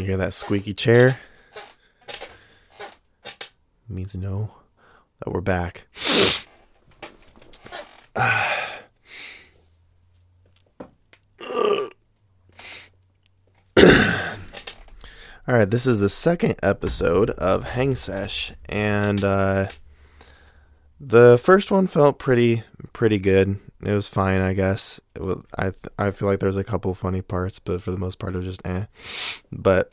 You hear that squeaky chair? means no that we're back. All right, this is the second episode of Hang Sesh, and uh, the first one felt pretty pretty good. It was fine, I guess. Was, I I feel like there's a couple funny parts, but for the most part, it was just eh. But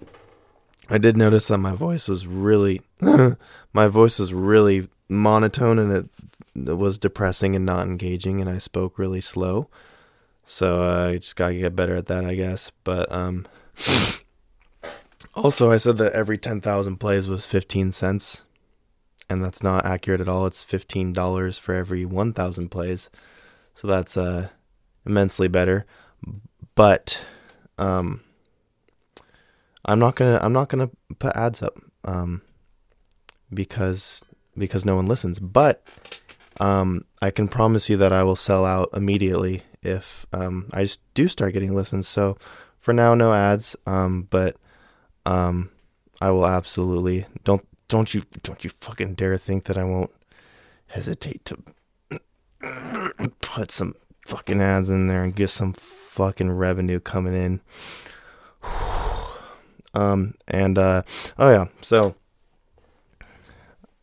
I did notice that my voice was really my voice was really monotone and it, it, was depressing and not engaging, and I spoke really slow. So uh, I just gotta get better at that, I guess. But um. Also, I said that every 10,000 plays was 15 cents, and that's not accurate at all. It's $15 for every 1,000 plays. So that's uh, immensely better. But um, I'm not to I'm not to put ads up um, because because no one listens. But um, I can promise you that I will sell out immediately if um, I just do start getting listens. So for now, no ads. Um, but um, I will absolutely don't don't you don't you fucking dare think that I won't hesitate to put some fucking ads in there and get some fucking revenue coming in. um and uh oh yeah, so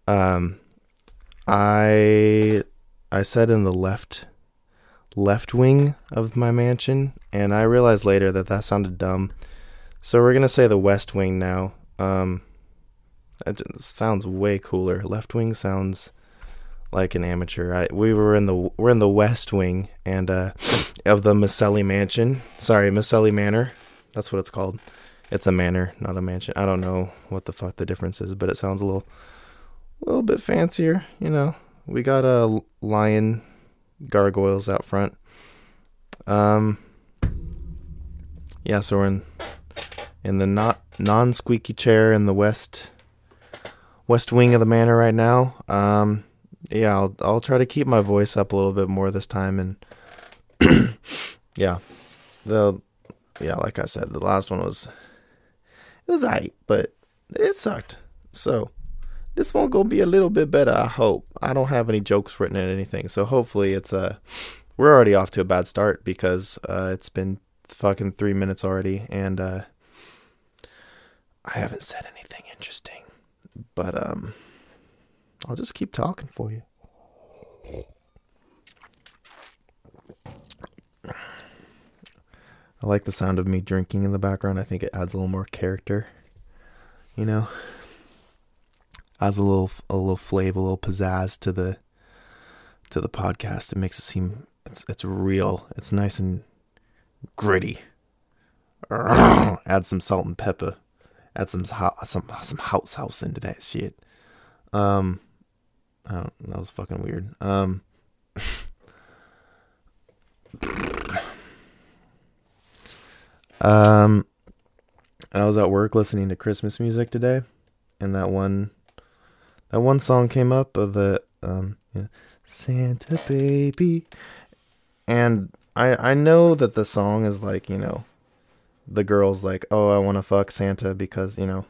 um I I said in the left left wing of my mansion and I realized later that that sounded dumb so we're gonna say the West Wing now. Um, it sounds way cooler. Left Wing sounds like an amateur. I, we were in the we're in the West Wing and uh, of the Maselli Mansion. Sorry, Maselli Manor. That's what it's called. It's a manor, not a mansion. I don't know what the fuck the difference is, but it sounds a little, little bit fancier. You know, we got a lion gargoyles out front. Um, yeah, so we're in in the not non squeaky chair in the west west wing of the manor right now. Um, yeah, I'll I'll try to keep my voice up a little bit more this time, and yeah, the yeah, like I said, the last one was it was alright, but it sucked. So this one gonna be a little bit better. I hope. I don't have any jokes written in anything, so hopefully it's a. Uh, we're already off to a bad start because uh, it's been fucking three minutes already, and uh, I haven't said anything interesting, but um, I'll just keep talking for you. I like the sound of me drinking in the background. I think it adds a little more character. You know, adds a little a little flavor, a little pizzazz to the to the podcast. It makes it seem it's it's real. It's nice and gritty. Add some salt and pepper add some some some house house into that shit. Um, I don't. That was fucking weird. Um. um, I was at work listening to Christmas music today, and that one, that one song came up of the um, Santa baby, and I I know that the song is like you know the girl's like, "Oh, I want to fuck Santa because you know,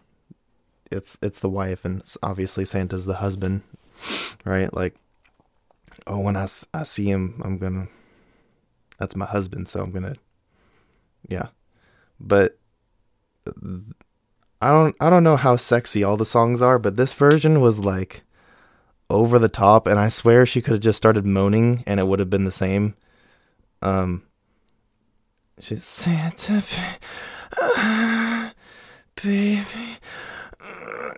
it's it's the wife, and obviously Santa's the husband, right? Like, oh, when I, I see him, I'm gonna, that's my husband, so I'm gonna, yeah, but I don't I don't know how sexy all the songs are, but this version was like over the top, and I swear she could have just started moaning, and it would have been the same. Um, She's Santa, baby.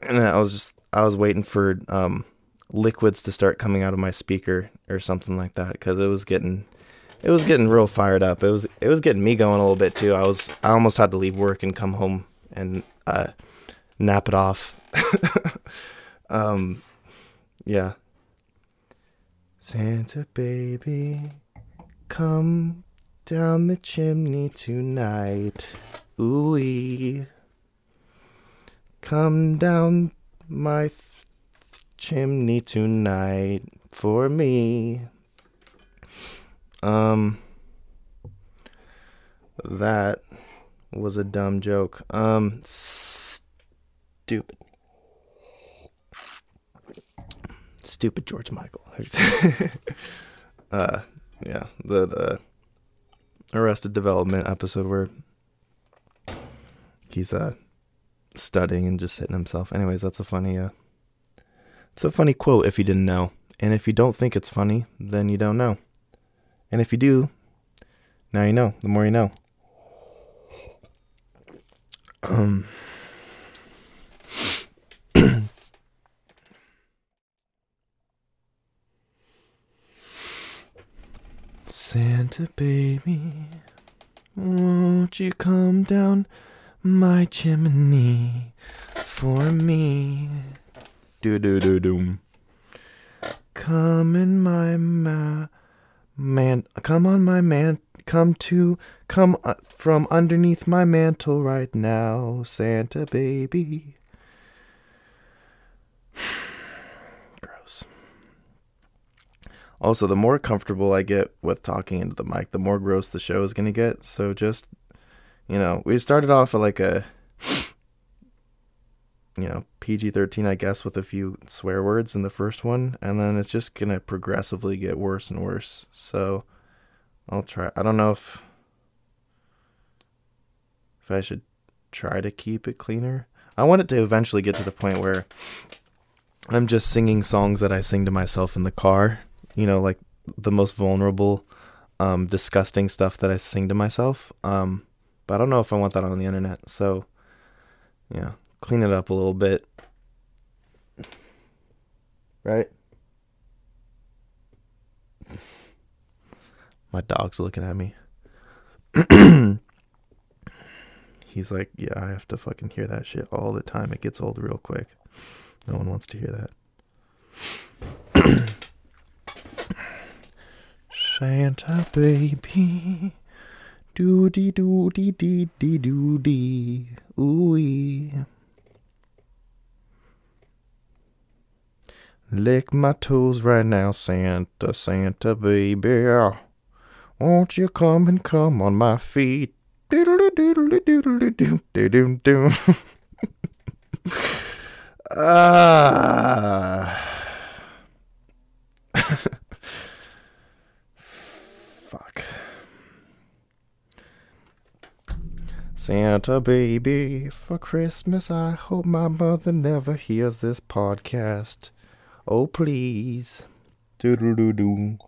And I was just, I was waiting for um, liquids to start coming out of my speaker or something like that because it was getting, it was getting real fired up. It was, it was getting me going a little bit too. I was, I almost had to leave work and come home and uh, nap it off. um, yeah. Santa baby, come down the chimney tonight. Ooh, come down my th- chimney tonight for me. Um, that was a dumb joke. Um, stupid. Stupid George Michael. uh, yeah, the uh, Arrested Development episode where he's uh studying and just hitting himself. Anyways, that's a funny uh, it's a funny quote if you didn't know. And if you don't think it's funny, then you don't know. And if you do, now you know. The more you know. Um. Santa baby, won't you come down my chimney for me? Do do do doom. Come in my ma- man. Come on my man. Come to come uh, from underneath my mantle right now, Santa baby. Gross. Also, the more comfortable I get with talking into the mic, the more gross the show is going to get. So just, you know, we started off at like a you know, PG 13, I guess, with a few swear words in the first one, and then it's just gonna progressively get worse and worse. So I'll try. I don't know if if I should try to keep it cleaner. I want it to eventually get to the point where I'm just singing songs that I sing to myself in the car, you know, like the most vulnerable, um, disgusting stuff that I sing to myself. Um, but I don't know if I want that on the internet. So, yeah, clean it up a little bit. Right? My dog's looking at me. He's like, yeah, I have to fucking hear that shit all the time. It gets old real quick. No one wants to hear that. Santa baby, doody doody dee dee doody, ooey. Lick my toes right now, Santa, Santa baby. Won't you come and come on my feet? Doodle doodle doodle doodle doodle doodle. Ah. Fuck. Santa baby, for Christmas I hope my mother never hears this podcast. Oh, please. Doodle doo doo.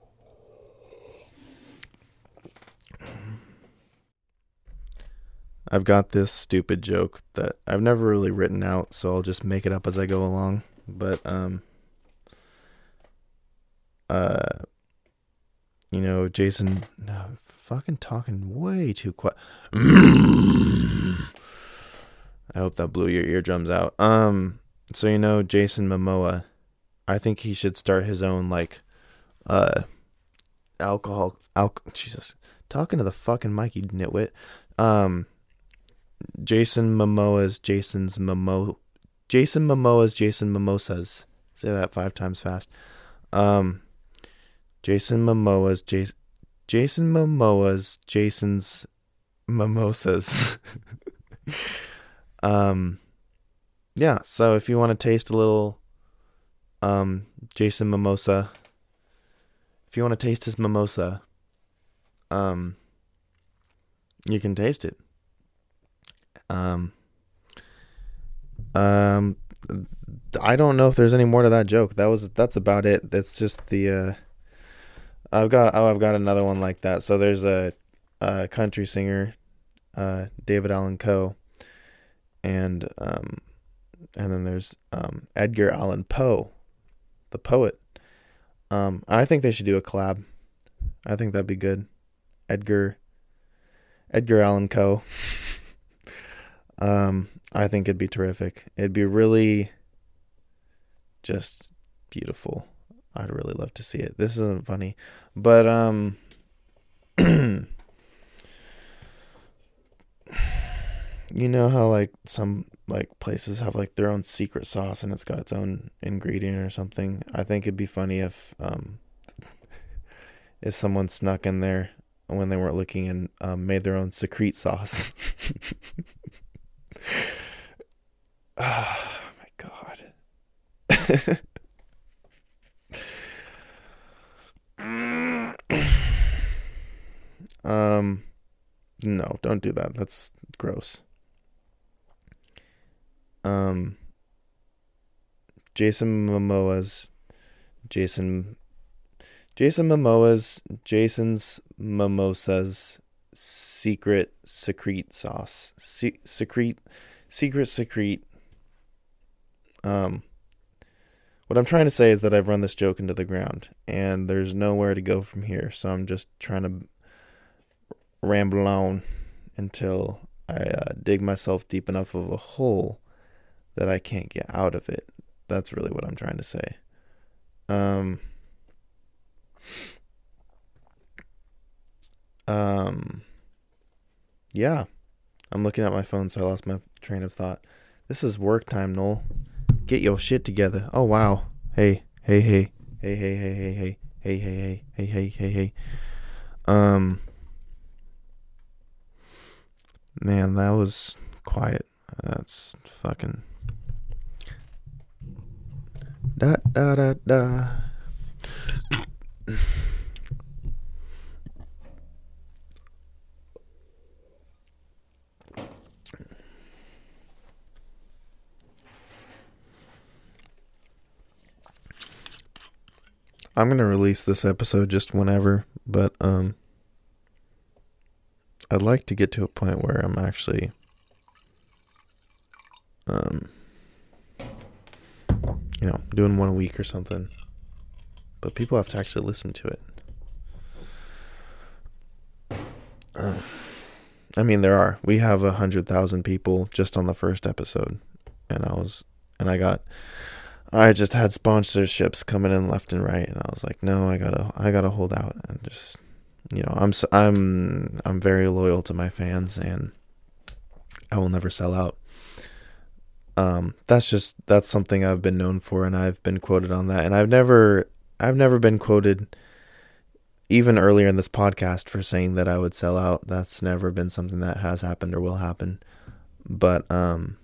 I've got this stupid joke that I've never really written out, so I'll just make it up as I go along. But um uh you know, Jason no, fucking talking way too quiet. I hope that blew your eardrums out. Um so you know Jason Momoa I think he should start his own like uh alcohol al- Jesus talking to the fucking mic you nitwit um Jason Momoa's Jason's Momo Jason Momoa's Jason Mimosas say that five times fast um Jason Momoa's Jason Jason Momoa's Jason's mimosas um yeah so if you want to taste a little um, Jason Mimosa. If you want to taste his mimosa, um, you can taste it. Um, um, I don't know if there's any more to that joke. That was that's about it. That's just the. Uh, I've got oh I've got another one like that. So there's a, a country singer, uh, David Allan Coe, and um, and then there's um Edgar Allan Poe the poet. Um, I think they should do a collab. I think that'd be good. Edgar, Edgar Allan Coe. um, I think it'd be terrific. It'd be really just beautiful. I'd really love to see it. This isn't funny, but um. you know how like some like places have like their own secret sauce and it's got its own ingredient or something. I think it'd be funny if um if someone snuck in there when they weren't looking and um, made their own secrete sauce. oh my god. um no, don't do that. That's gross. Um Jason Momoa's Jason Jason Momoa's Jason's Mimosa's secret secrete sauce. Se- secrete secret secrete um what I'm trying to say is that I've run this joke into the ground and there's nowhere to go from here. So I'm just trying to ramble on until I uh, dig myself deep enough of a hole that I can't get out of it. That's really what I'm trying to say. Um, um, yeah, I'm looking at my phone, so I lost my train of thought. This is work time, Noel. Get your shit together. Oh wow. Hey, hey, hey, hey, hey, hey, hey, hey, hey, hey, hey, hey, hey, hey, hey. Um, man, that was quiet. That's fucking. Da da da da. I'm gonna release this episode just whenever, but um, I'd like to get to a point where I'm actually um, you know, doing one a week or something. But people have to actually listen to it. Uh, I mean, there are. We have a hundred thousand people just on the first episode, and I was, and I got I just had sponsorships coming in left and right, and I was like, no, I gotta, I gotta hold out and just, you know, I'm, I'm, I'm very loyal to my fans, and I will never sell out. Um, that's just that's something I've been known for, and I've been quoted on that, and I've never, I've never been quoted, even earlier in this podcast, for saying that I would sell out. That's never been something that has happened or will happen, but um,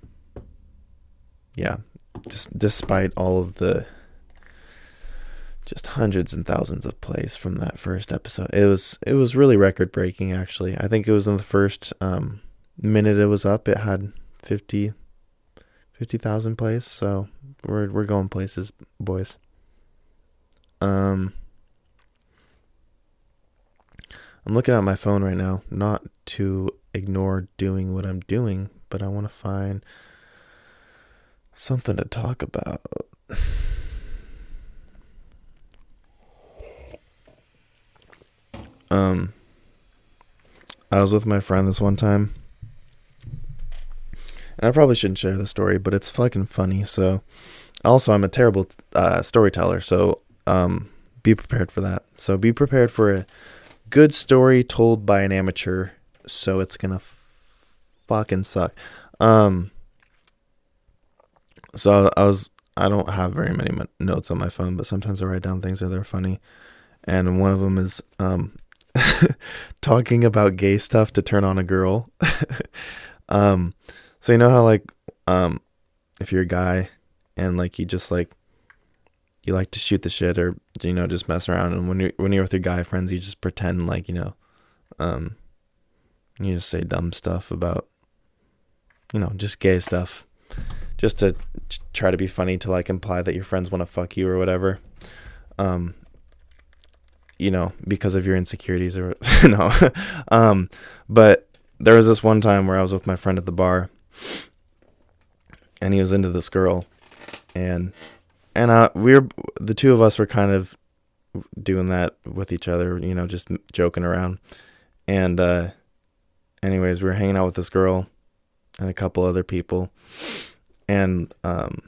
yeah, just despite all of the just hundreds and thousands of plays from that first episode. It was it was really record breaking actually. I think it was in the first um, minute it was up it had 50 50,000 plays, so we're we're going places, boys. Um I'm looking at my phone right now, not to ignore doing what I'm doing, but I want to find something to talk about. Um, I was with my friend this one time, and I probably shouldn't share the story, but it's fucking funny. So, also, I'm a terrible uh, storyteller, so um, be prepared for that. So, be prepared for a good story told by an amateur. So it's gonna f- fucking suck. Um, so I was I don't have very many notes on my phone, but sometimes I write down things that are funny, and one of them is um, talking about gay stuff to turn on a girl. um, so you know how like um, if you're a guy and like you just like you like to shoot the shit or you know just mess around, and when you when you're with your guy friends, you just pretend like you know, um, you just say dumb stuff about you know just gay stuff just to try to be funny to like imply that your friends want to fuck you or whatever. Um, you know, because of your insecurities or no. um, but there was this one time where I was with my friend at the bar and he was into this girl and and uh we were the two of us were kind of doing that with each other, you know, just joking around. And uh anyways, we were hanging out with this girl and a couple other people and um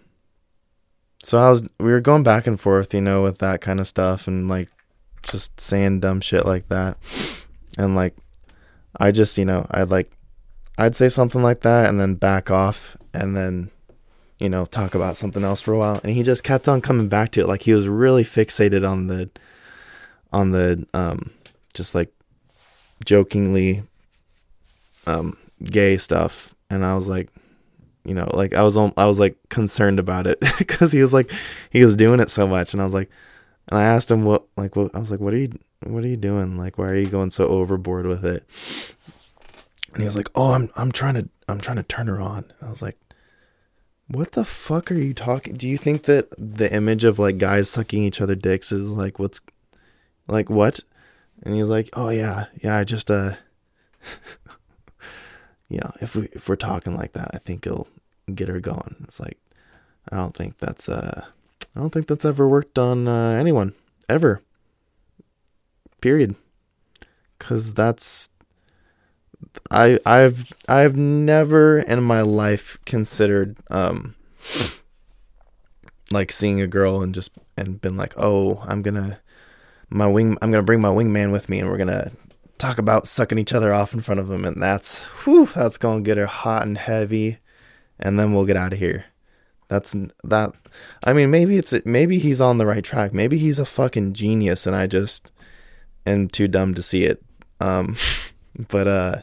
so I was we were going back and forth, you know, with that kind of stuff and like just saying dumb shit like that. And like I just, you know, I'd like I'd say something like that and then back off and then you know, talk about something else for a while. And he just kept on coming back to it. Like he was really fixated on the on the um just like jokingly um gay stuff. And I was like you know like I was I was like concerned about it cuz he was like he was doing it so much and I was like and I asked him what like what I was like what are you what are you doing? Like why are you going so overboard with it? And he was like oh I'm I'm trying to I'm trying to turn her on. And I was like what the fuck are you talking do you think that the image of like guys sucking each other dicks is like what's like what? And he was like oh yeah yeah I just uh you know, if we if we're talking like that, I think it'll get her going. It's like I don't think that's uh I don't think that's ever worked on uh, anyone ever. Period. Cuz that's I I've I've never in my life considered um like seeing a girl and just and been like, "Oh, I'm going to my wing I'm going to bring my wingman with me and we're going to talk about sucking each other off in front of them, and that's whew, that's gonna get her hot and heavy, and then we'll get out of here. That's that. I mean, maybe it's maybe he's on the right track. Maybe he's a fucking genius, and I just am too dumb to see it. Um, but uh,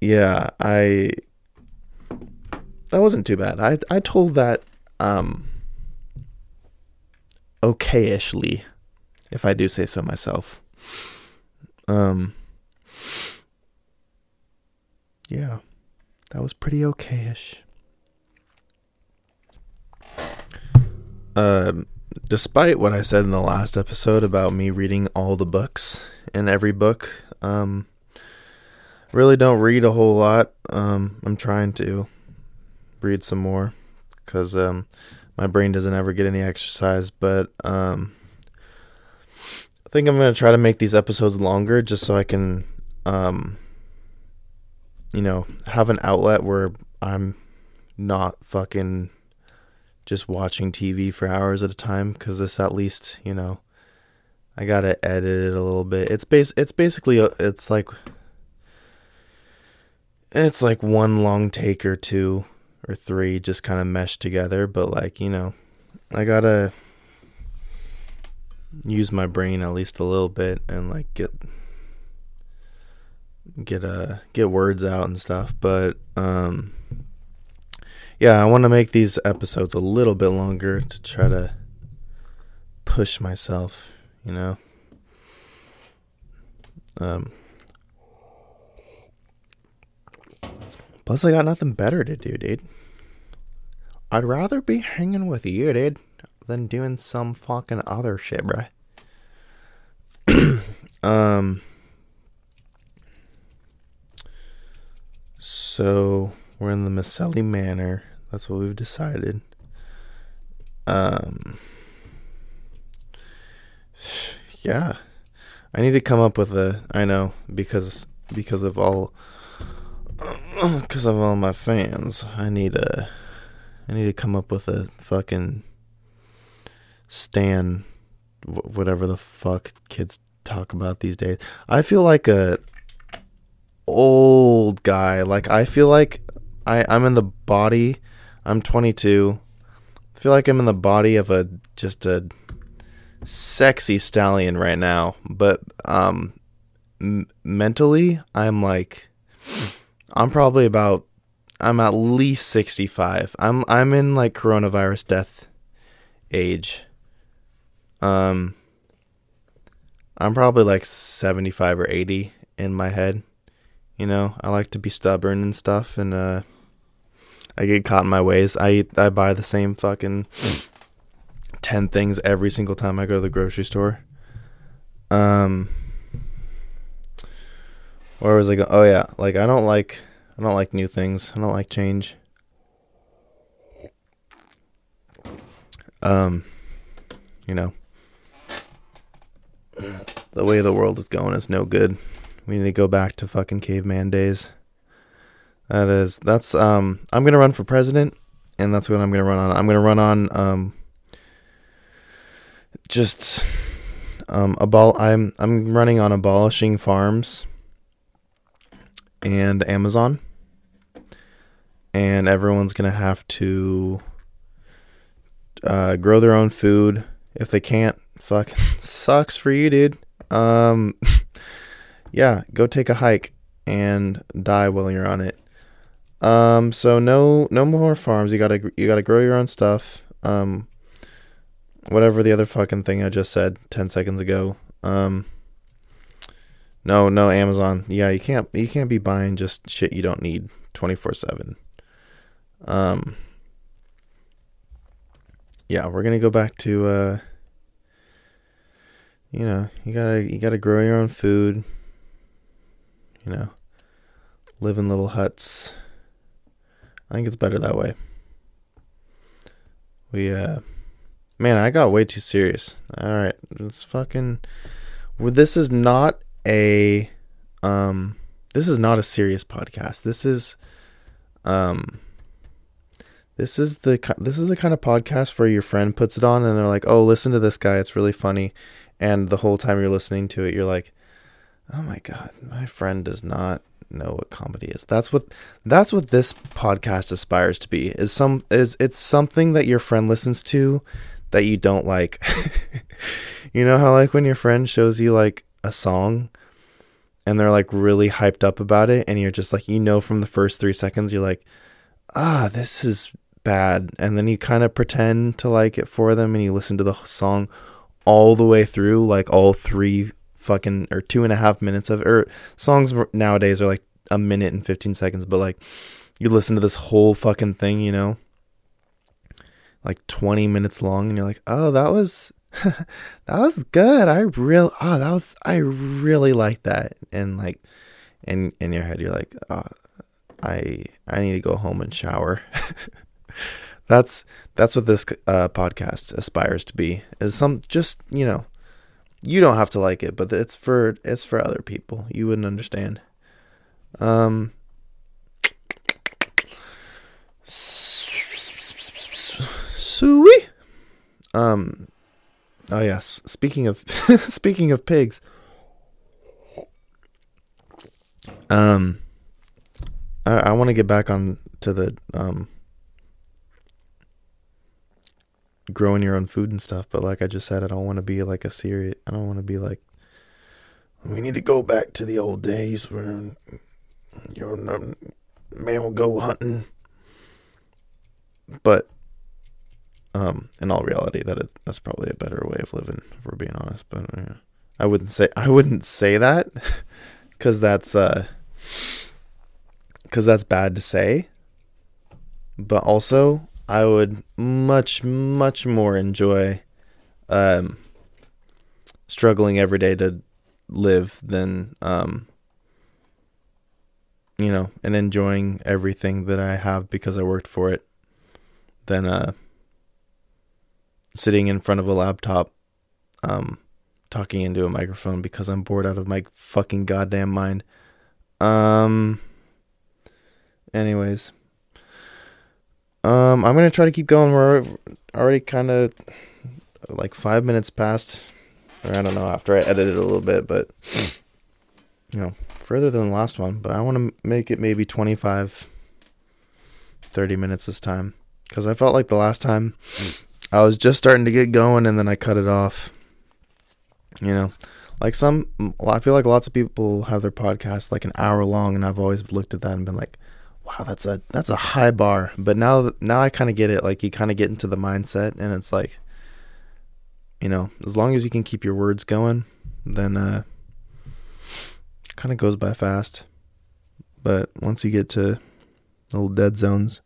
yeah, I that wasn't too bad. I I told that um okayishly, if I do say so myself. Um, yeah, that was pretty okayish. Um, despite what I said in the last episode about me reading all the books in every book, um, really don't read a whole lot. Um, I'm trying to read some more because um, my brain doesn't ever get any exercise, but um, think I'm gonna try to make these episodes longer just so I can, um, you know, have an outlet where I'm not fucking just watching TV for hours at a time. Because this, at least, you know, I gotta edit it a little bit. It's base. It's basically. It's like. It's like one long take or two or three just kind of meshed together, but like you know, I gotta use my brain at least a little bit and like get get uh get words out and stuff but um yeah i want to make these episodes a little bit longer to try to push myself you know? Um plus i got nothing better to do dude. I'd rather be hanging with you dude than doing some fucking other shit, bruh. um. So we're in the Maselli Manor. That's what we've decided. Um. Yeah, I need to come up with a. I know because because of all because of all my fans. I need a. I need to come up with a fucking Stan, whatever the fuck kids talk about these days. I feel like a old guy. Like I feel like I I'm in the body. I'm 22. I feel like I'm in the body of a just a sexy stallion right now, but um m- mentally I'm like I'm probably about I'm at least 65. I'm I'm in like coronavirus death age. Um, I'm probably like 75 or 80 in my head. You know, I like to be stubborn and stuff, and uh, I get caught in my ways. I I buy the same fucking ten things every single time I go to the grocery store. Um, where was I going? Oh yeah, like I don't like I don't like new things. I don't like change. Um, you know, the way the world is going is no good. We need to go back to fucking caveman days. That is that's um I'm gonna run for president and that's what I'm gonna run on. I'm gonna run on um just um abol I'm I'm running on abolishing farms and Amazon. And everyone's gonna have to uh, grow their own food. If they can't, fucking sucks for you, dude. Um, yeah, go take a hike and die while you're on it. Um, so no, no more farms. You gotta, you gotta grow your own stuff. Um, whatever the other fucking thing I just said ten seconds ago. Um, no, no Amazon. Yeah, you can't, you can't be buying just shit you don't need twenty four seven. Um, yeah, we're gonna go back to, uh, you know, you gotta, you gotta grow your own food. You know, live in little huts. I think it's better that way. We, uh, man, I got way too serious. All right, let's fucking. Well, this is not a, um, this is not a serious podcast. This is, um, this is the this is the kind of podcast where your friend puts it on and they're like, "Oh, listen to this guy. It's really funny." And the whole time you're listening to it, you're like, "Oh my god, my friend does not know what comedy is. That's what that's what this podcast aspires to be. Is some is it's something that your friend listens to that you don't like. you know how like when your friend shows you like a song and they're like really hyped up about it and you're just like you know from the first 3 seconds you're like, "Ah, this is bad." And then you kind of pretend to like it for them and you listen to the song all the way through like all three fucking or two and a half minutes of or songs nowadays are like a minute and 15 seconds but like you listen to this whole fucking thing you know? Like 20 minutes long and you're like oh that was that was good. I real oh that was i really like that. And like in in your head you're like oh, i i need to go home and shower that's that's what this uh, podcast aspires to be is some just you know you don't have to like it, but it's for it's for other people. You wouldn't understand. Um. Um Oh yes, speaking of speaking of pigs. Um I I want to get back on to the um growing your own food and stuff. But like I just said, I don't want to be like a serious. I don't want to be like. We need to go back to the old days where your man will go hunting. But um, in all reality, that is that's probably a better way of living, if we're being honest. But uh, I wouldn't say I wouldn't say that because that's uh because that's bad to say. But also, I would much, much more enjoy um, struggling every day to live than, um, you know, and enjoying everything that I have because I worked for it than uh, sitting in front of a laptop um, talking into a microphone because I'm bored out of my fucking goddamn mind. Um, anyways. Um, I'm gonna try to keep going. We're already kind of like five minutes past, or I don't know. After I edited a little bit, but you know, further than the last one. But I want to make it maybe 25, 30 minutes this time because I felt like the last time I was just starting to get going and then I cut it off. You know, like some, I feel like lots of people have their podcast like an hour long, and I've always looked at that and been like wow, that's a that's a high bar. But now now I kind of get it. Like you kind of get into the mindset, and it's like, you know, as long as you can keep your words going, then uh, kind of goes by fast. But once you get to little dead zones,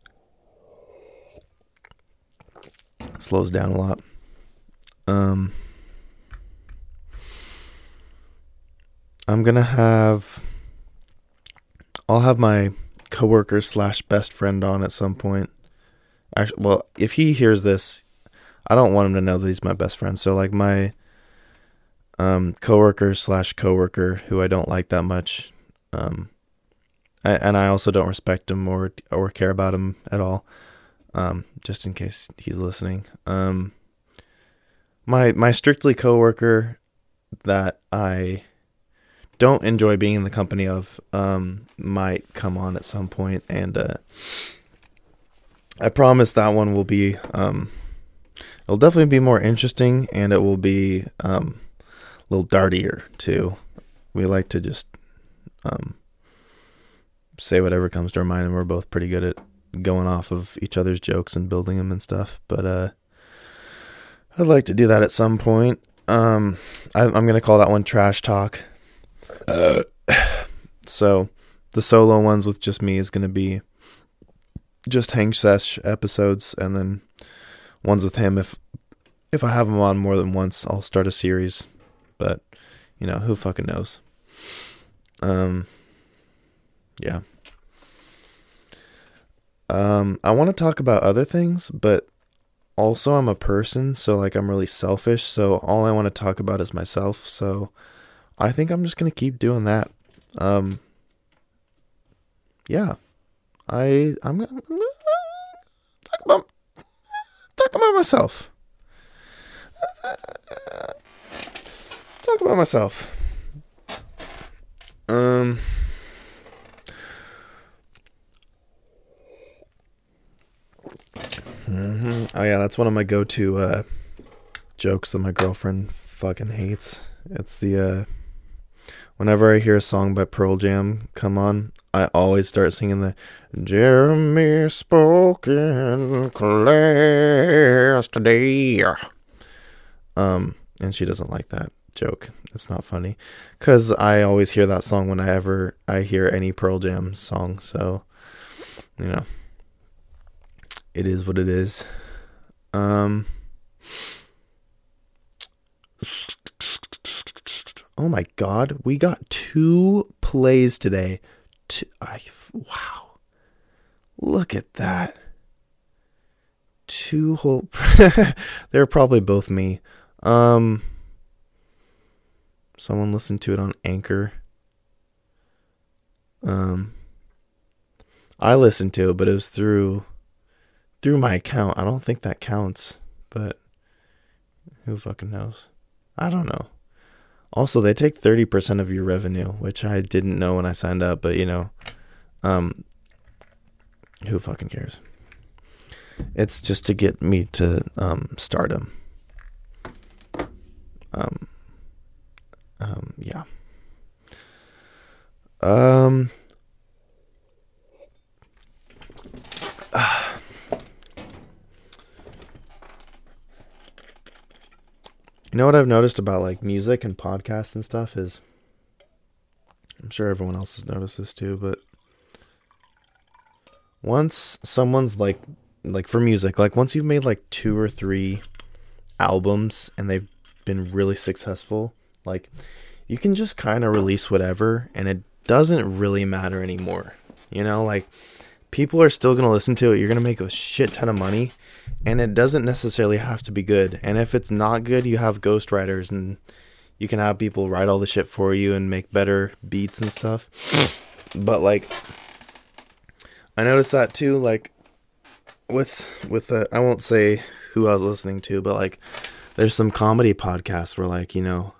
it slows down a lot. Um, I'm gonna have. I'll have my coworker slash best friend on at some point. Actually, well, if he hears this, I don't want him to know that he's my best friend. So like my um coworker slash coworker who I don't like that much, um, I, and I also don't respect him or or care about him at all. Um, just in case he's listening. Um, my my strictly coworker that I don't enjoy being in the company of um, might come on at some point, and uh, I promise that one will be um, it'll definitely be more interesting, and it will be um, a little dartier too. We like to just um, say whatever comes to our mind, and we're both pretty good at going off of each other's jokes and building them and stuff. But uh, I'd like to do that at some point. Um, I, am gonna call that one trash talk. Uh, so the solo ones with just me is gonna be just hang sesh episodes, and then ones with him. If if I have him on more than once, I'll start a series. But you know who fucking knows. Um, yeah. Um, I want to talk about other things, but also I'm a person, so like I'm really selfish, so all I want to talk about is myself. So I think I'm just going to keep doing that. Um yeah. I I'm, going to talk about talk about myself. Talk about myself. Um Mm-hmm. Oh yeah, that's one of my go-to uh, jokes that my girlfriend fucking hates. It's the uh, whenever I hear a song by Pearl Jam come on, I always start singing the Jeremy spoken class today. Um, and she doesn't like that joke. It's not funny because I always hear that song whenever I hear any Pearl Jam song. So, you know it is what it is. Um. Oh my god, we got two plays today. Two, I, wow. Look at that. Two whole They're probably both me. Um someone listened to it on Anchor. Um I listened to it, but it was through through my account. I don't think that counts, but who fucking knows? I don't know. Also, they take 30% of your revenue, which I didn't know when I signed up, but you know, um who fucking cares? It's just to get me to um stardom. Um um yeah. Um You know what I've noticed about like music and podcasts and stuff is I'm sure everyone else has noticed this too, but once someone's like like for music, like once you've made like two or three albums and they've been really successful, like you can just kind of release whatever and it doesn't really matter anymore. You know, like people are still going to listen to it. You're going to make a shit ton of money and it doesn't necessarily have to be good. And if it's not good, you have ghostwriters and you can have people write all the shit for you and make better beats and stuff. but like I noticed that too like with with I won't say who I was listening to, but like there's some comedy podcasts where like, you know,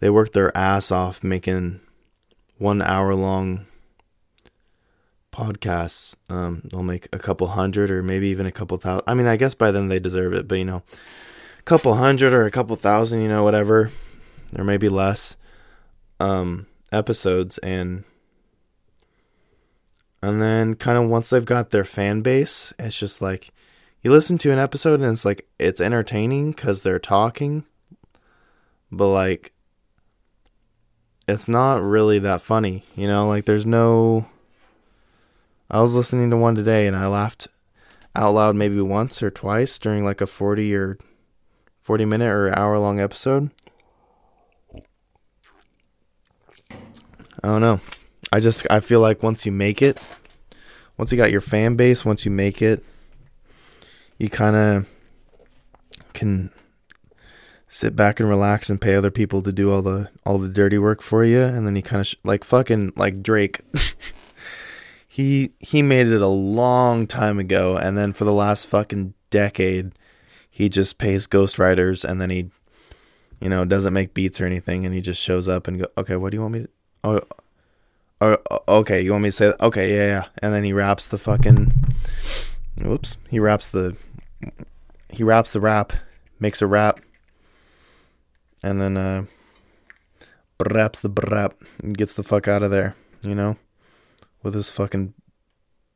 they work their ass off making 1 hour long podcasts, um, they'll make a couple hundred or maybe even a couple thousand. I mean, I guess by then they deserve it, but you know, a couple hundred or a couple thousand, you know, whatever, or maybe less um, episodes, and and then kind of once they've got their fan base, it's just like you listen to an episode and it's like it's entertaining because they're talking, but like it's not really that funny, you know, like there's no I was listening to one today and I laughed out loud maybe once or twice during like a 40 or 40 minute or hour long episode. I don't know. I just I feel like once you make it, once you got your fan base, once you make it, you kind of can sit back and relax and pay other people to do all the all the dirty work for you and then you kind of sh- like fucking like Drake he he made it a long time ago and then for the last fucking decade he just pays ghostwriters and then he you know doesn't make beats or anything and he just shows up and go okay what do you want me to oh, oh okay you want me to say that? okay yeah yeah and then he raps the fucking whoops he raps the he raps the rap makes a rap and then uh braps the brap and gets the fuck out of there, you know, with his fucking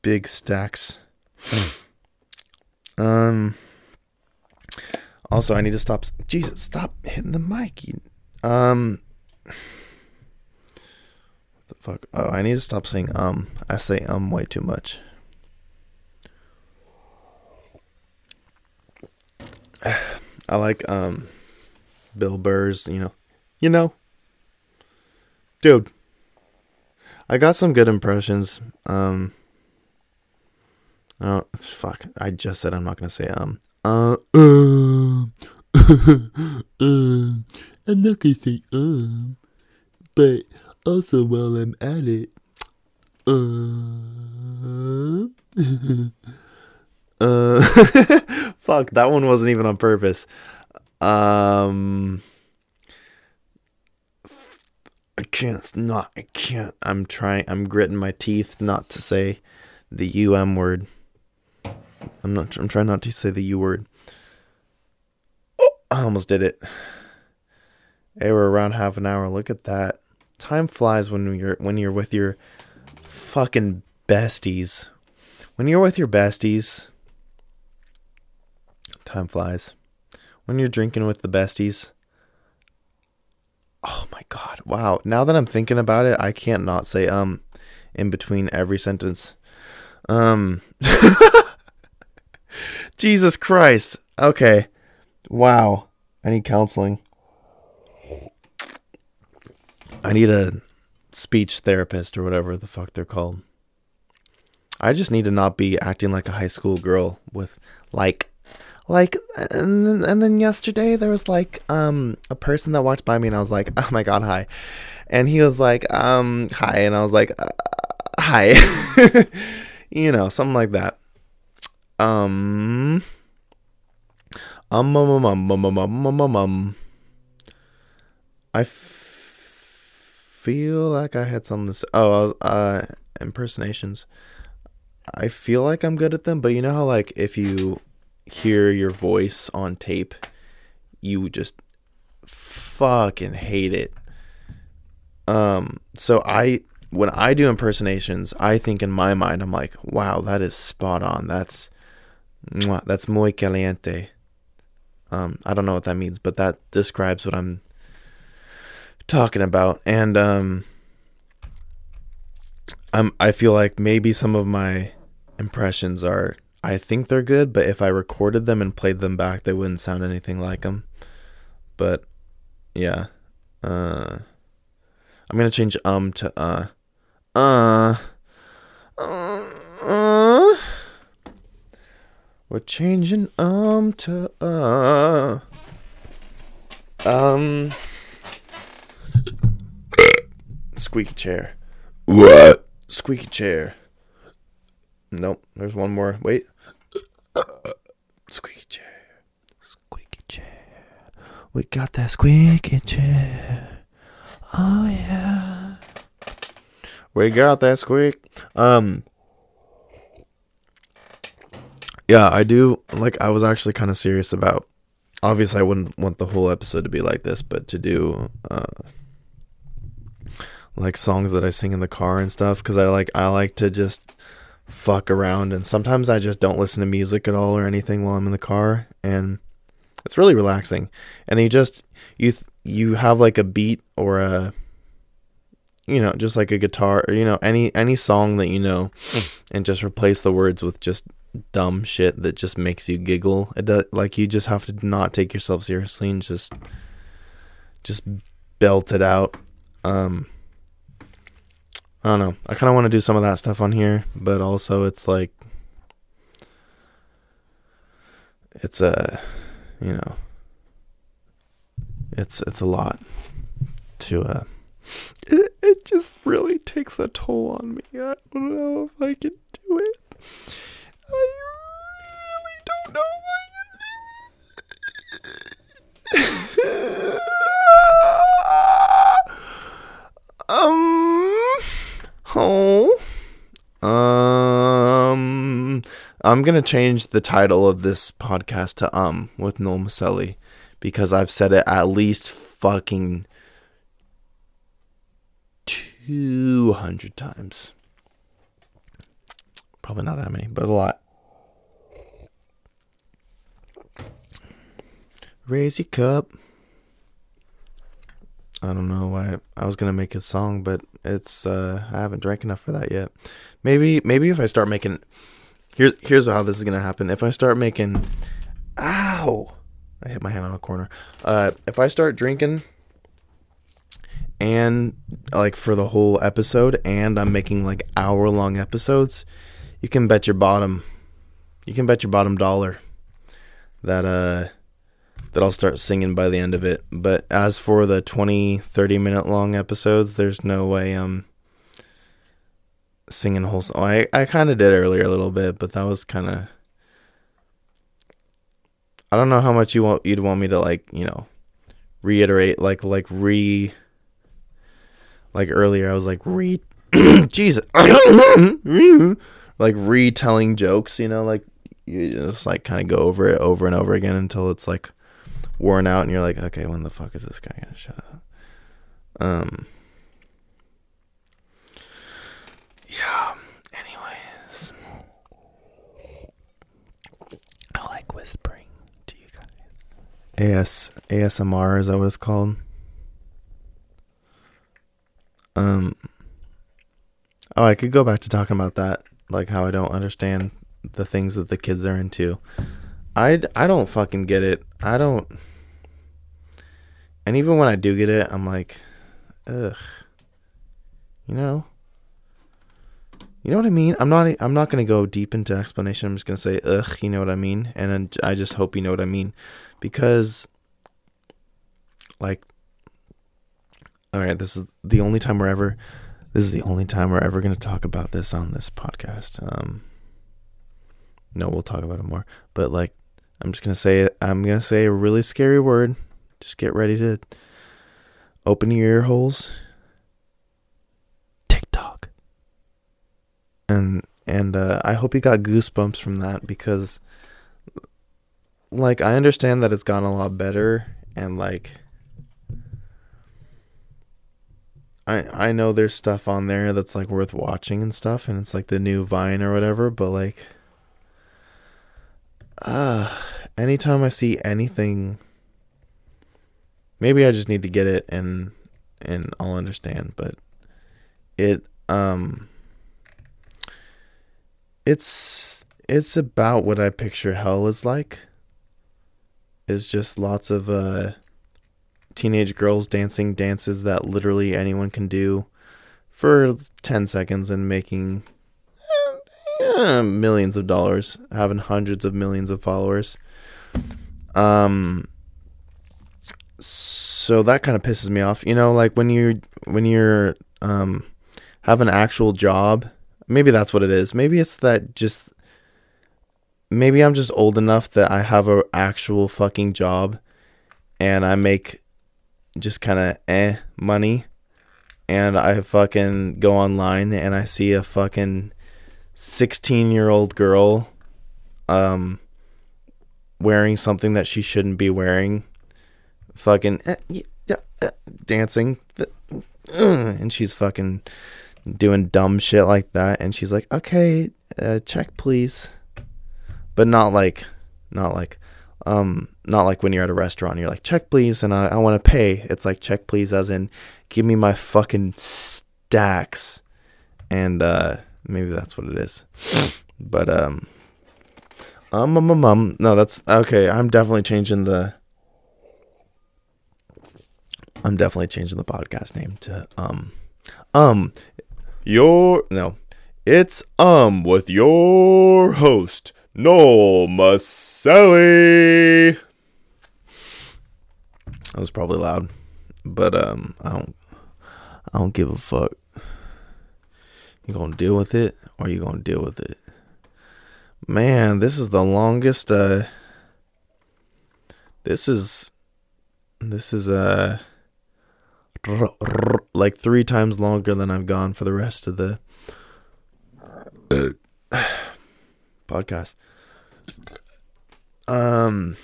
big stacks. um. Also, I need to stop. Jesus, stop hitting the mic. You, um. The fuck? Oh, I need to stop saying um. I say um way too much. I like um Bill Burr's, you know. You know. Dude. I got some good impressions. Um Oh, fuck. I just said I'm not to say um. Uh, um. um. I'm not to say um. But also while I'm at it, um. uh. fuck, that one wasn't even on purpose. Um. I can't not. I can't. I'm trying. I'm gritting my teeth not to say the um word. I'm not. I'm trying not to say the U word. Oh, I almost did it. Hey, we're around half an hour. Look at that. Time flies when you're when you're with your fucking besties. When you're with your besties, time flies. When you're drinking with the besties. Oh my god. Wow. Now that I'm thinking about it, I can't not say um in between every sentence. Um Jesus Christ. Okay. Wow. I need counseling. I need a speech therapist or whatever the fuck they're called. I just need to not be acting like a high school girl with like like and then, and then yesterday there was like um a person that walked by me and I was like, "Oh my god, hi." And he was like, "Um, hi." And I was like, uh, "Hi." you know, something like that. Um. Um, um, um, um, um, um, um, um, um. I f- feel like I had something to say. Oh, uh, impersonations. I feel like I'm good at them, but you know how, like, if you hear your voice on tape, you just fucking hate it. Um, so I, when I do impersonations, I think in my mind, I'm like, wow, that is spot on. That's, that's muy caliente. Um, I don't know what that means, but that describes what I'm talking about. And um, I'm I feel like maybe some of my impressions are I think they're good, but if I recorded them and played them back, they wouldn't sound anything like them. But yeah, uh, I'm gonna change um to uh, uh, uh. uh. We're changing um to uh um squeaky chair. What? Squeaky chair. Nope. There's one more. Wait. Squeaky chair. Squeaky chair. We got that squeaky chair. Oh yeah. We got that squeak. Um yeah, I do. Like, I was actually kind of serious about. Obviously, I wouldn't want the whole episode to be like this, but to do uh, like songs that I sing in the car and stuff, because I like I like to just fuck around, and sometimes I just don't listen to music at all or anything while I'm in the car, and it's really relaxing. And you just you you have like a beat or a you know just like a guitar or you know any any song that you know, and just replace the words with just dumb shit that just makes you giggle. It does, like you just have to not take yourself seriously and just just belt it out. Um I don't know. I kind of want to do some of that stuff on here, but also it's like it's a you know it's it's a lot to uh it, it just really takes a toll on me. I don't know if I can do it. I really don't know um. Oh. Um. I'm gonna change the title of this podcast to um with Noel Maselli because I've said it at least fucking 200 times. Probably not that many, but a lot. Raise your cup. I don't know why I was gonna make a song, but it's uh I haven't drank enough for that yet. Maybe maybe if I start making here's here's how this is gonna happen. If I start making ow I hit my hand on a corner. Uh if I start drinking and like for the whole episode and I'm making like hour long episodes, you can bet your bottom you can bet your bottom dollar that uh that I'll start singing by the end of it. But as for the 20, 30 minute long episodes, there's no way I'm singing whole song. I, I kind of did earlier a little bit, but that was kind of. I don't know how much you want you'd want me to like, you know, reiterate like like re like earlier I was like re Jesus like retelling jokes, you know, like you just like kind of go over it over and over again until it's like worn out and you're like, okay, when the fuck is this guy gonna shut up? Um. Yeah. Anyways, I like whispering to you guys. AS ASMR is that what it's called? Um. Oh, I could go back to talking about that, like how I don't understand the things that the kids are into. I I don't fucking get it. I don't. And even when I do get it, I'm like, ugh. You know? You know what I mean? I'm not I'm not going to go deep into explanation. I'm just going to say ugh, you know what I mean? And I just hope you know what I mean because like all right, this is the only time we're ever this is the only time we're ever going to talk about this on this podcast. Um no, we'll talk about it more. But like I'm just going to say I'm going to say a really scary word just get ready to open your ear holes. TikTok. And and uh, I hope you got goosebumps from that because like I understand that it's gotten a lot better and like I I know there's stuff on there that's like worth watching and stuff and it's like the new Vine or whatever, but like uh anytime I see anything maybe I just need to get it and and I'll understand, but it um it's it's about what I picture hell is like. It's just lots of uh teenage girls dancing dances that literally anyone can do for 10 seconds and making uh, millions of dollars, having hundreds of millions of followers. Um so that kind of pisses me off. You know, like when you when you're um have an actual job, maybe that's what it is. Maybe it's that just maybe I'm just old enough that I have a actual fucking job and I make just kind of eh money and I fucking go online and I see a fucking 16 year old girl um wearing something that she shouldn't be wearing fucking uh, yeah, uh, dancing, and she's fucking doing dumb shit like that, and she's like, "Okay, uh, check please," but not like, not like, um, not like when you're at a restaurant, you're like, "Check please," and I, I want to pay. It's like check please, as in, give me my fucking stacks, and uh, maybe that's what it is, but um. Um, um, um, um, no, that's okay. I'm definitely changing the I'm definitely changing the podcast name to um um your no. It's um with your host Noel Maselli. That was probably loud, but um I don't I don't give a fuck. You gonna deal with it or you gonna deal with it? Man, this is the longest uh this is this is uh like three times longer than I've gone for the rest of the podcast. Um,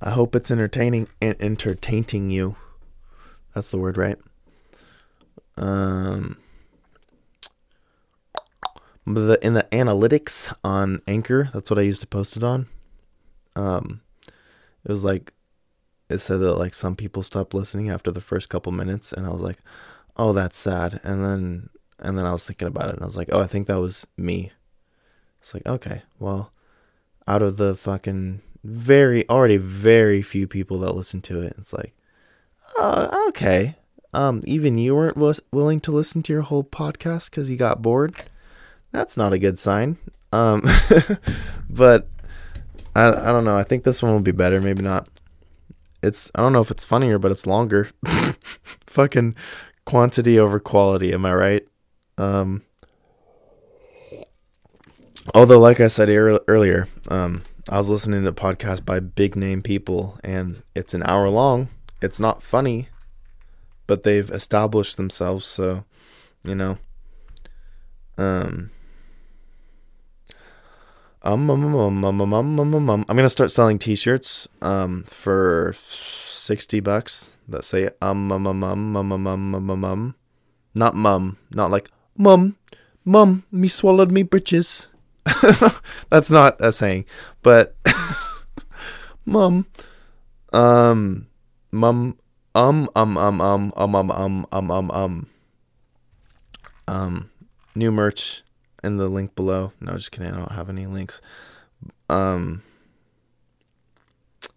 I hope it's entertaining and entertaining you. That's the word, right? Um, the in the analytics on Anchor, that's what I used to post it on. Um, it was like it said that like some people stopped listening after the first couple minutes, and I was like, oh, that's sad. And then and then I was thinking about it, and I was like, oh, I think that was me. It's like okay, well, out of the fucking very already very few people that listen to it, it's like, uh, okay. Um, even you weren't w- willing to listen to your whole podcast because you got bored. That's not a good sign. Um, but I I don't know. I think this one will be better. Maybe not. It's I don't know if it's funnier, but it's longer. Fucking quantity over quality. Am I right? Um. Although, like I said earlier, um, I was listening to a podcast by big name people, and it's an hour long. It's not funny, but they've established themselves. So, you know, um, um, um, um, um, um, um, um, um, I'm gonna start selling T-shirts um for sixty bucks that say um um um um um um um um um, um. not mum, not like mum, mum, me swallowed me britches. That's not a saying, but mum, um, mum, um, um, um, um, um, um, um, um, um, um, um, new merch in the link below. No, just kidding. I don't have any links. Um,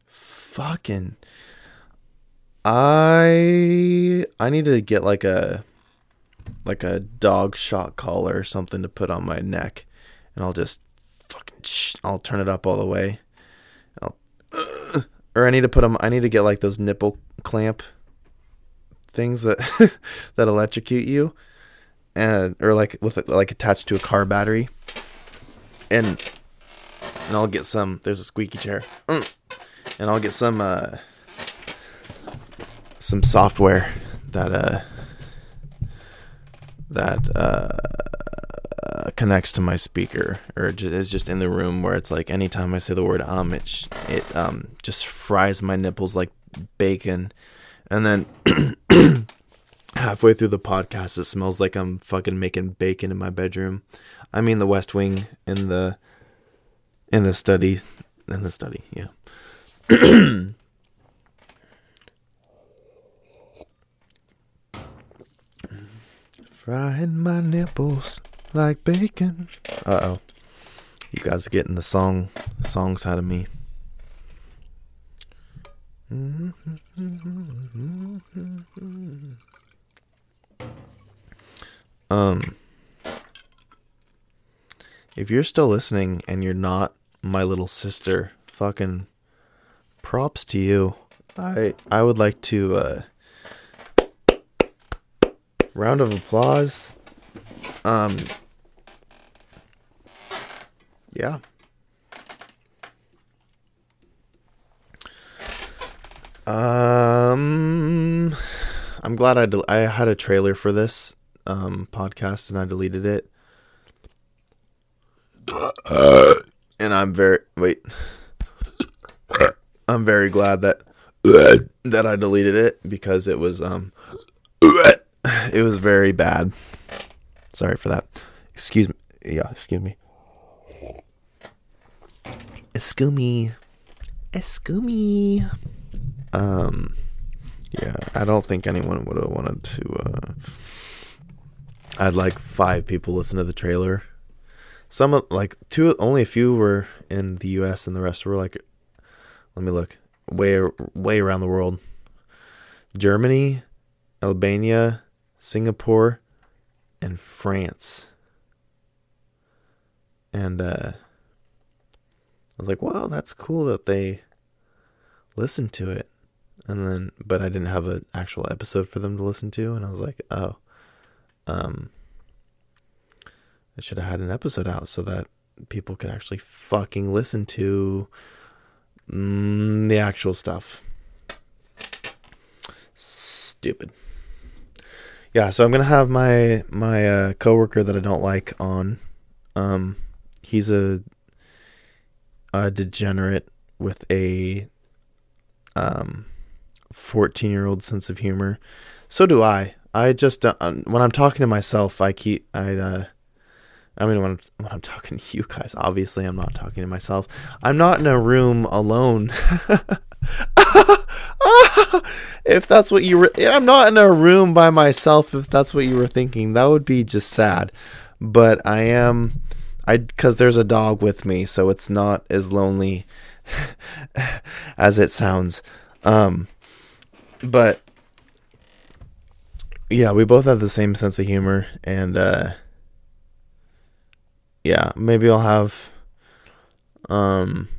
fucking, I I need to get like a like a dog shot collar or something to put on my neck, and I'll just fucking sh- I'll turn it up all the way. I'll, uh, or I need to put them. I need to get like those nipple clamp things that that electrocute you and or like with like attached to a car battery, and and I'll get some. There's a squeaky chair, mm. and I'll get some uh some software that uh that uh connects to my speaker or is just in the room where it's like anytime I say the word um it sh- it um just fries my nipples like bacon and then halfway through the podcast it smells like i'm fucking making bacon in my bedroom. I mean the west wing in the in the study in the study yeah. Frying my nipples like bacon. Uh-oh. You guys are getting the song song side of me mm-hmm. Um, if you're still listening and you're not my little sister, fucking props to you. I I would like to uh round of applause. Um yeah. Um I'm glad I del- I had a trailer for this um, podcast and I deleted it. and I'm very wait. I'm very glad that that I deleted it because it was um it was very bad. Sorry for that. Excuse me. Yeah, excuse me. Excuse me. Excuse me. Um yeah, I don't think anyone would have wanted to uh I had like five people listen to the trailer. Some like two, only a few were in the U.S. and the rest were like, let me look, way way around the world. Germany, Albania, Singapore, and France. And uh, I was like, wow, that's cool that they listened to it. And then, but I didn't have an actual episode for them to listen to. And I was like, oh, um, I should have had an episode out so that people could actually fucking listen to mm, the actual stuff. Stupid. Yeah, so I'm gonna have my my uh, coworker that I don't like on. Um, he's a a degenerate with a um 14 year old sense of humor. So do I. I just uh, when I'm talking to myself, I keep I uh I mean when I'm, when I'm talking to you guys, obviously I'm not talking to myself. I'm not in a room alone. if that's what you were I'm not in a room by myself if that's what you were thinking. That would be just sad. But I am I cuz there's a dog with me, so it's not as lonely as it sounds. Um but yeah, we both have the same sense of humor and uh yeah, maybe I'll have um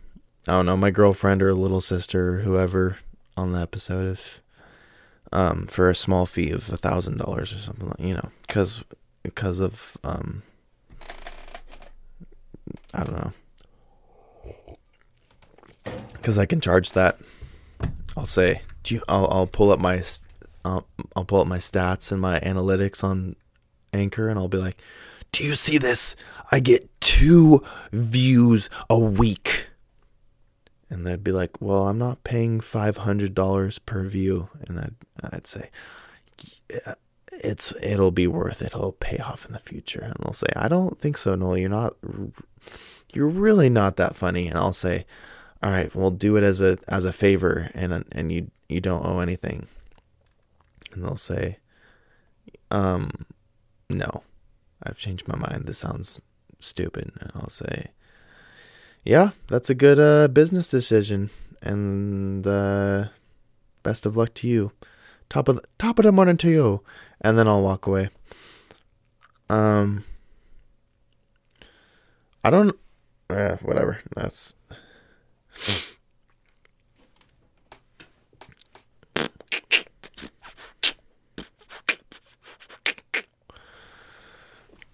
I don't know, my girlfriend or little sister or whoever on the episode if um for a small fee of a thousand dollars or something like you know because because of um I don't know because I can charge that. I'll say, do you? I'll I'll pull up my I'll, um, I'll pull up my stats and my analytics on Anchor, and I'll be like, do you see this? I get two views a week. And they'd be like, "Well, I'm not paying five hundred dollars per view," and I'd I'd say, yeah, "It's it'll be worth it. It'll pay off in the future." And they'll say, "I don't think so, Noel. You're not. You're really not that funny." And I'll say, "All right, we'll do it as a as a favor, and and you you don't owe anything." And they'll say, "Um, no, I've changed my mind. This sounds stupid." And I'll say yeah, that's a good uh, business decision, and uh, best of luck to you. Top of the, top of the morning to you, and then I'll walk away. Um, I don't. Eh, whatever. That's.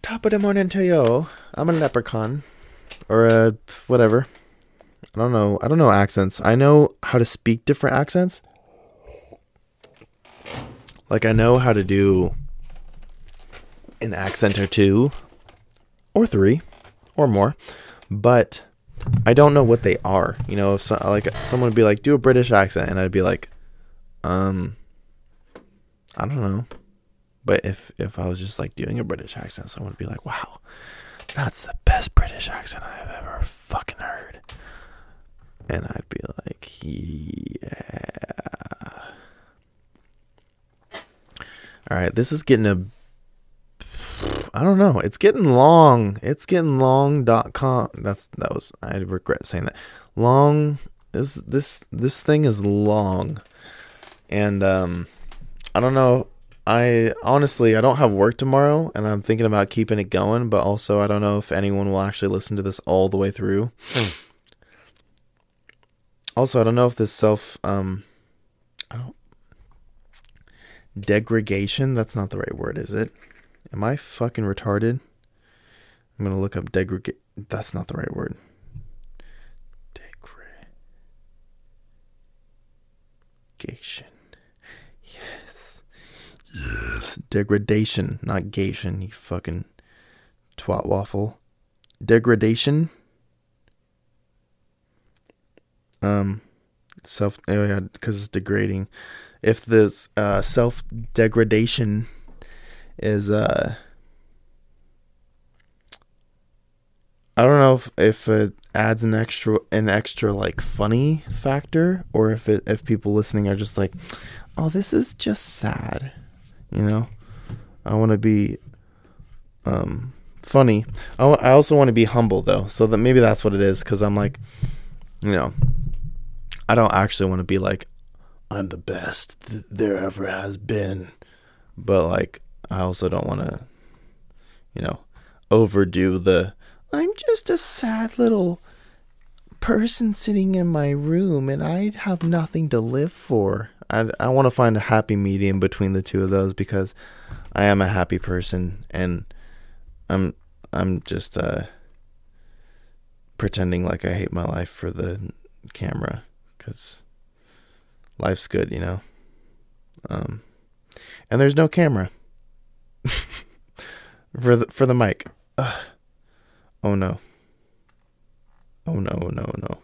Top of the morning to you. I'm a leprechaun or a whatever. I don't know. I don't know accents. I know how to speak different accents. Like I know how to do an accent or two or three or more, but I don't know what they are. You know, if so, like someone would be like, "Do a British accent," and I'd be like, "Um, I don't know." But if if I was just like doing a British accent, someone would be like, "Wow, that's the best British accent I've ever fucking heard. And I'd be like, yeah. All right, this is getting a. I don't know. It's getting long. It's getting long. Dot com. That's that was. I regret saying that. Long is this. This thing is long, and um, I don't know I honestly I don't have work tomorrow and I'm thinking about keeping it going, but also I don't know if anyone will actually listen to this all the way through. Hmm. also, I don't know if this self um I don't degradation, that's not the right word, is it? Am I fucking retarded? I'm to look up degradation. That's not the right word. Degradation. Yes. Yes. Degradation, not gation, you fucking twat waffle. Degradation. Um, self, oh yeah, because it's degrading. If this uh, self degradation is, uh, I don't know if, if it adds an extra an extra like funny factor or if it if people listening are just like, oh, this is just sad. You know, I want to be um, funny. I, w- I also want to be humble though, so that maybe that's what it is. Because I'm like, you know, I don't actually want to be like, I'm the best th- there ever has been, but like, I also don't want to, you know, overdo the. I'm just a sad little person sitting in my room and I have nothing to live for. I, I want to find a happy medium between the two of those because I am a happy person and I'm I'm just uh, pretending like I hate my life for the camera because life's good, you know. Um, and there's no camera for the for the mic. Ugh. Oh no. Oh no, oh no, no.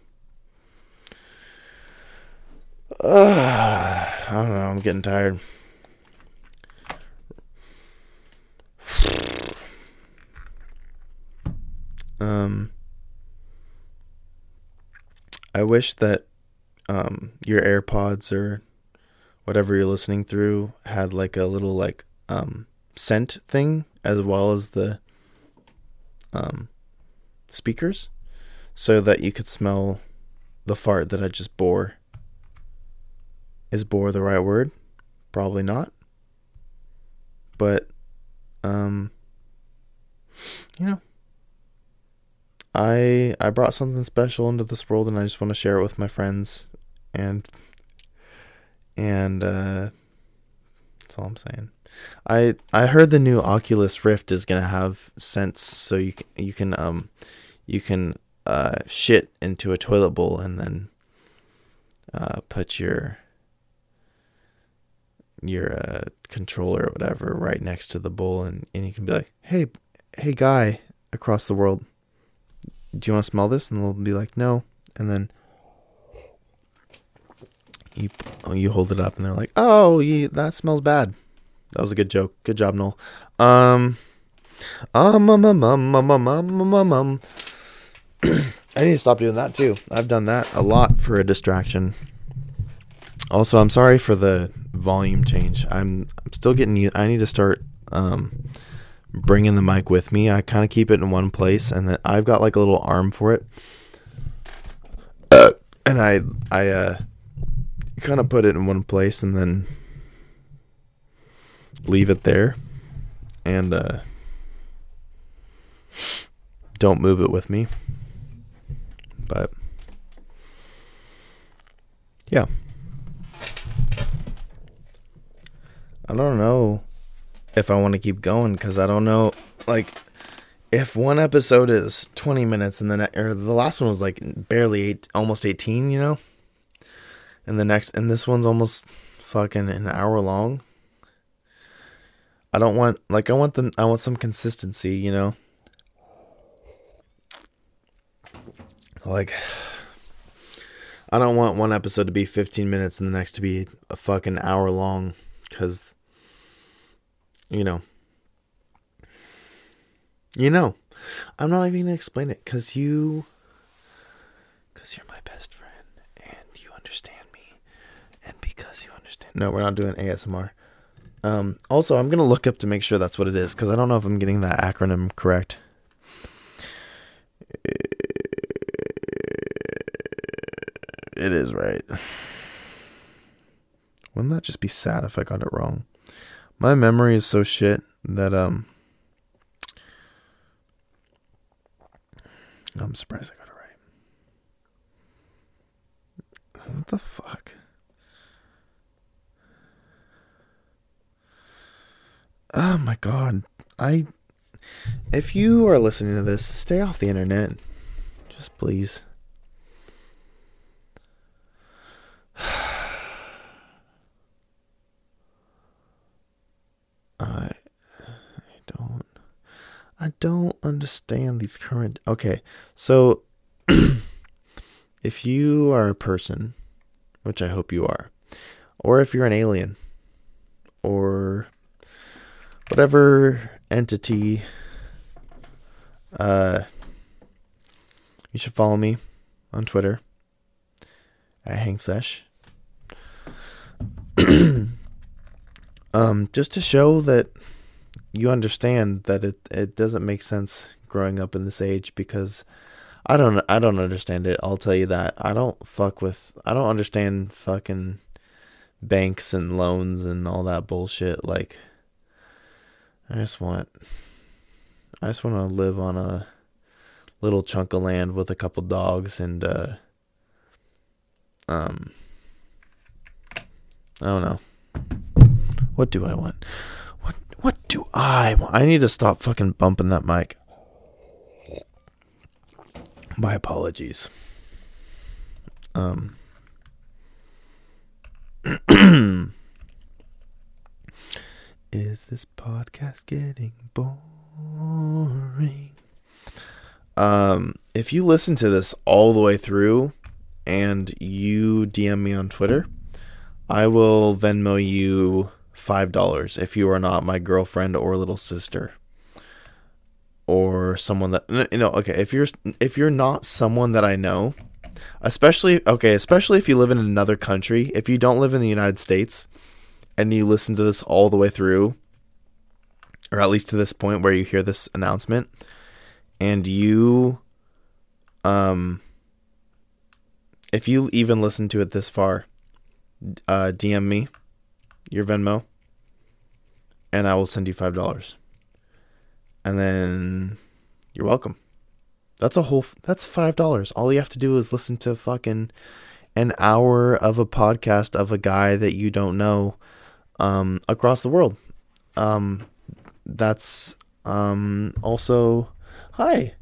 I don't know, I'm getting tired. Um I wish that um your AirPods or whatever you're listening through had like a little like um scent thing as well as the um, speakers so that you could smell the fart that I just bore. Is bore the right word? Probably not. But um you know I I brought something special into this world and I just want to share it with my friends and and uh that's all I'm saying. I I heard the new Oculus Rift is gonna have scents, so you can you can um you can uh shit into a toilet bowl and then uh put your your uh, controller or whatever right next to the bowl and, and you can be like hey hey guy across the world do you want to smell this? And they'll be like no. And then you you hold it up and they're like oh you, that smells bad that was a good joke. Good job, Noel. Um, um, um, um, um, um, um, um, um, um. I need to stop doing that too. I've done that a lot for a distraction. Also, I'm sorry for the volume change. I'm I'm still getting. I need to start um bringing the mic with me. I kind of keep it in one place, and then I've got like a little arm for it. Uh, and I I uh kind of put it in one place, and then leave it there and uh, don't move it with me. But yeah. I don't know if I want to keep going because I don't know. Like, if one episode is 20 minutes and then, or the last one was like barely eight, almost 18, you know? And the next, and this one's almost fucking an hour long. I don't want like I want them I want some consistency, you know. Like I don't want one episode to be 15 minutes and the next to be a fucking hour long cuz you know. You know. I'm not even going to explain it cuz you cuz you're my best friend and you understand me and because you understand. No, we're not doing ASMR. Um, also, I'm gonna look up to make sure that's what it is because I don't know if I'm getting that acronym correct. It is right. Wouldn't that just be sad if I got it wrong? My memory is so shit that um I'm surprised I got it right. What the fuck? Oh my god. I if you are listening to this, stay off the internet. Just please. I I don't I don't understand these current Okay. So if you are a person, which I hope you are, or if you're an alien or whatever entity uh you should follow me on Twitter at Hangsesh. um just to show that you understand that it it doesn't make sense growing up in this age because I don't I don't understand it. I'll tell you that. I don't fuck with I don't understand fucking banks and loans and all that bullshit like I just want I just want to live on a little chunk of land with a couple dogs and uh um I don't know. What do I want? What what do I want? I need to stop fucking bumping that mic. My apologies. Um Is this podcast getting boring? Um, if you listen to this all the way through and you DM me on Twitter, I will Venmo you five dollars if you are not my girlfriend or little sister. or someone that you know okay if you're if you're not someone that i know especially okay especially if you live in another country if you don't live in the united states and you listen to this all the way through or at least to this point where you hear this announcement and you um if you even listen to it this far uh dm me your venmo and i will send you five dollars and then you're welcome. That's a whole. That's five dollars. All you have to do is listen to fucking an hour of a podcast of a guy that you don't know um, across the world. Um, that's um, also hi.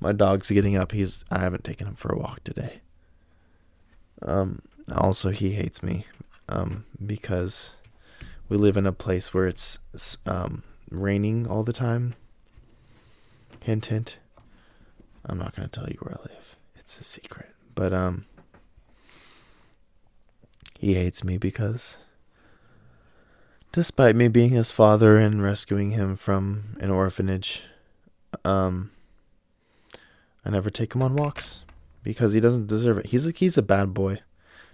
My dog's getting up. He's. I haven't taken him for a walk today. Um. Also, he hates me. Um. Because we live in a place where it's um raining all the time. Hint, hint. I'm not gonna tell you where I live. It's a secret. But um, he hates me because, despite me being his father and rescuing him from an orphanage, um, I never take him on walks because he doesn't deserve it. He's a he's a bad boy.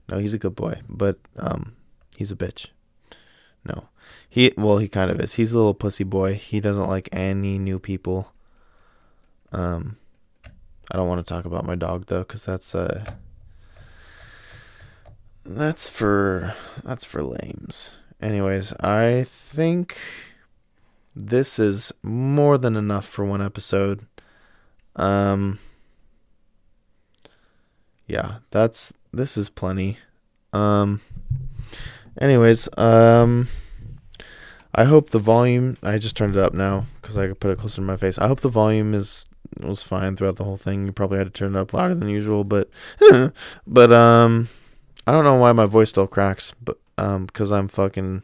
No, he's a good boy, but um, he's a bitch. No, he well, he kind of is. He's a little pussy boy. He doesn't like any new people. Um, I don't want to talk about my dog though, because that's uh, that's for that's for lames. Anyways, I think this is more than enough for one episode. Um, yeah, that's this is plenty. Um, anyways, um. I hope the volume. I just turned it up now because I could put it closer to my face. I hope the volume is was fine throughout the whole thing. You probably had to turn it up louder than usual, but but um, I don't know why my voice still cracks, but um, because I'm fucking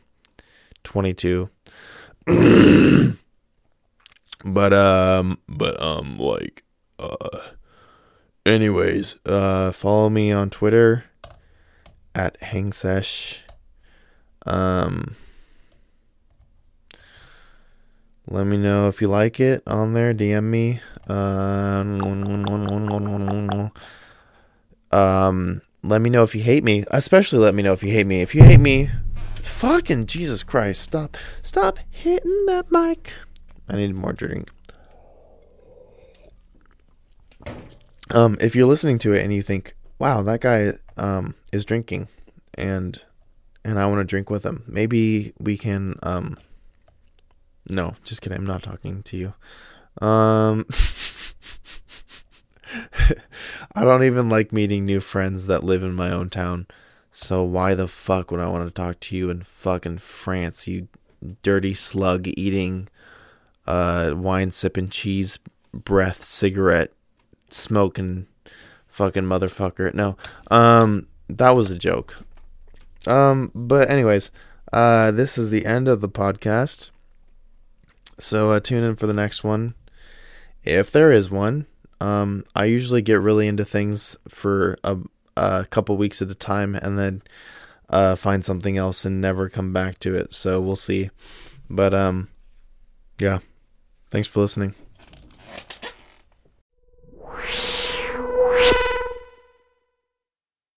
twenty two. but um, but um, like uh, anyways, uh, follow me on Twitter at hangsesh. Um let me know if you like it on there. DM me. Uh, um, let me know if you hate me. Especially let me know if you hate me. If you hate me, fucking Jesus Christ, stop, stop hitting that mic. I need more drink. Um, if you're listening to it and you think, "Wow, that guy um is drinking," and and I want to drink with him, maybe we can um no, just kidding. I'm not talking to you. Um, I don't even like meeting new friends that live in my own town. So why the fuck would I want to talk to you in fucking France, you dirty slug eating, uh, wine sipping, cheese breath, cigarette smoking, fucking motherfucker? No, um, that was a joke. Um, but anyways, uh, this is the end of the podcast. So uh, tune in for the next one, if there is one. Um, I usually get really into things for a, a couple weeks at a time, and then uh, find something else and never come back to it. So we'll see. But um, yeah, thanks for listening.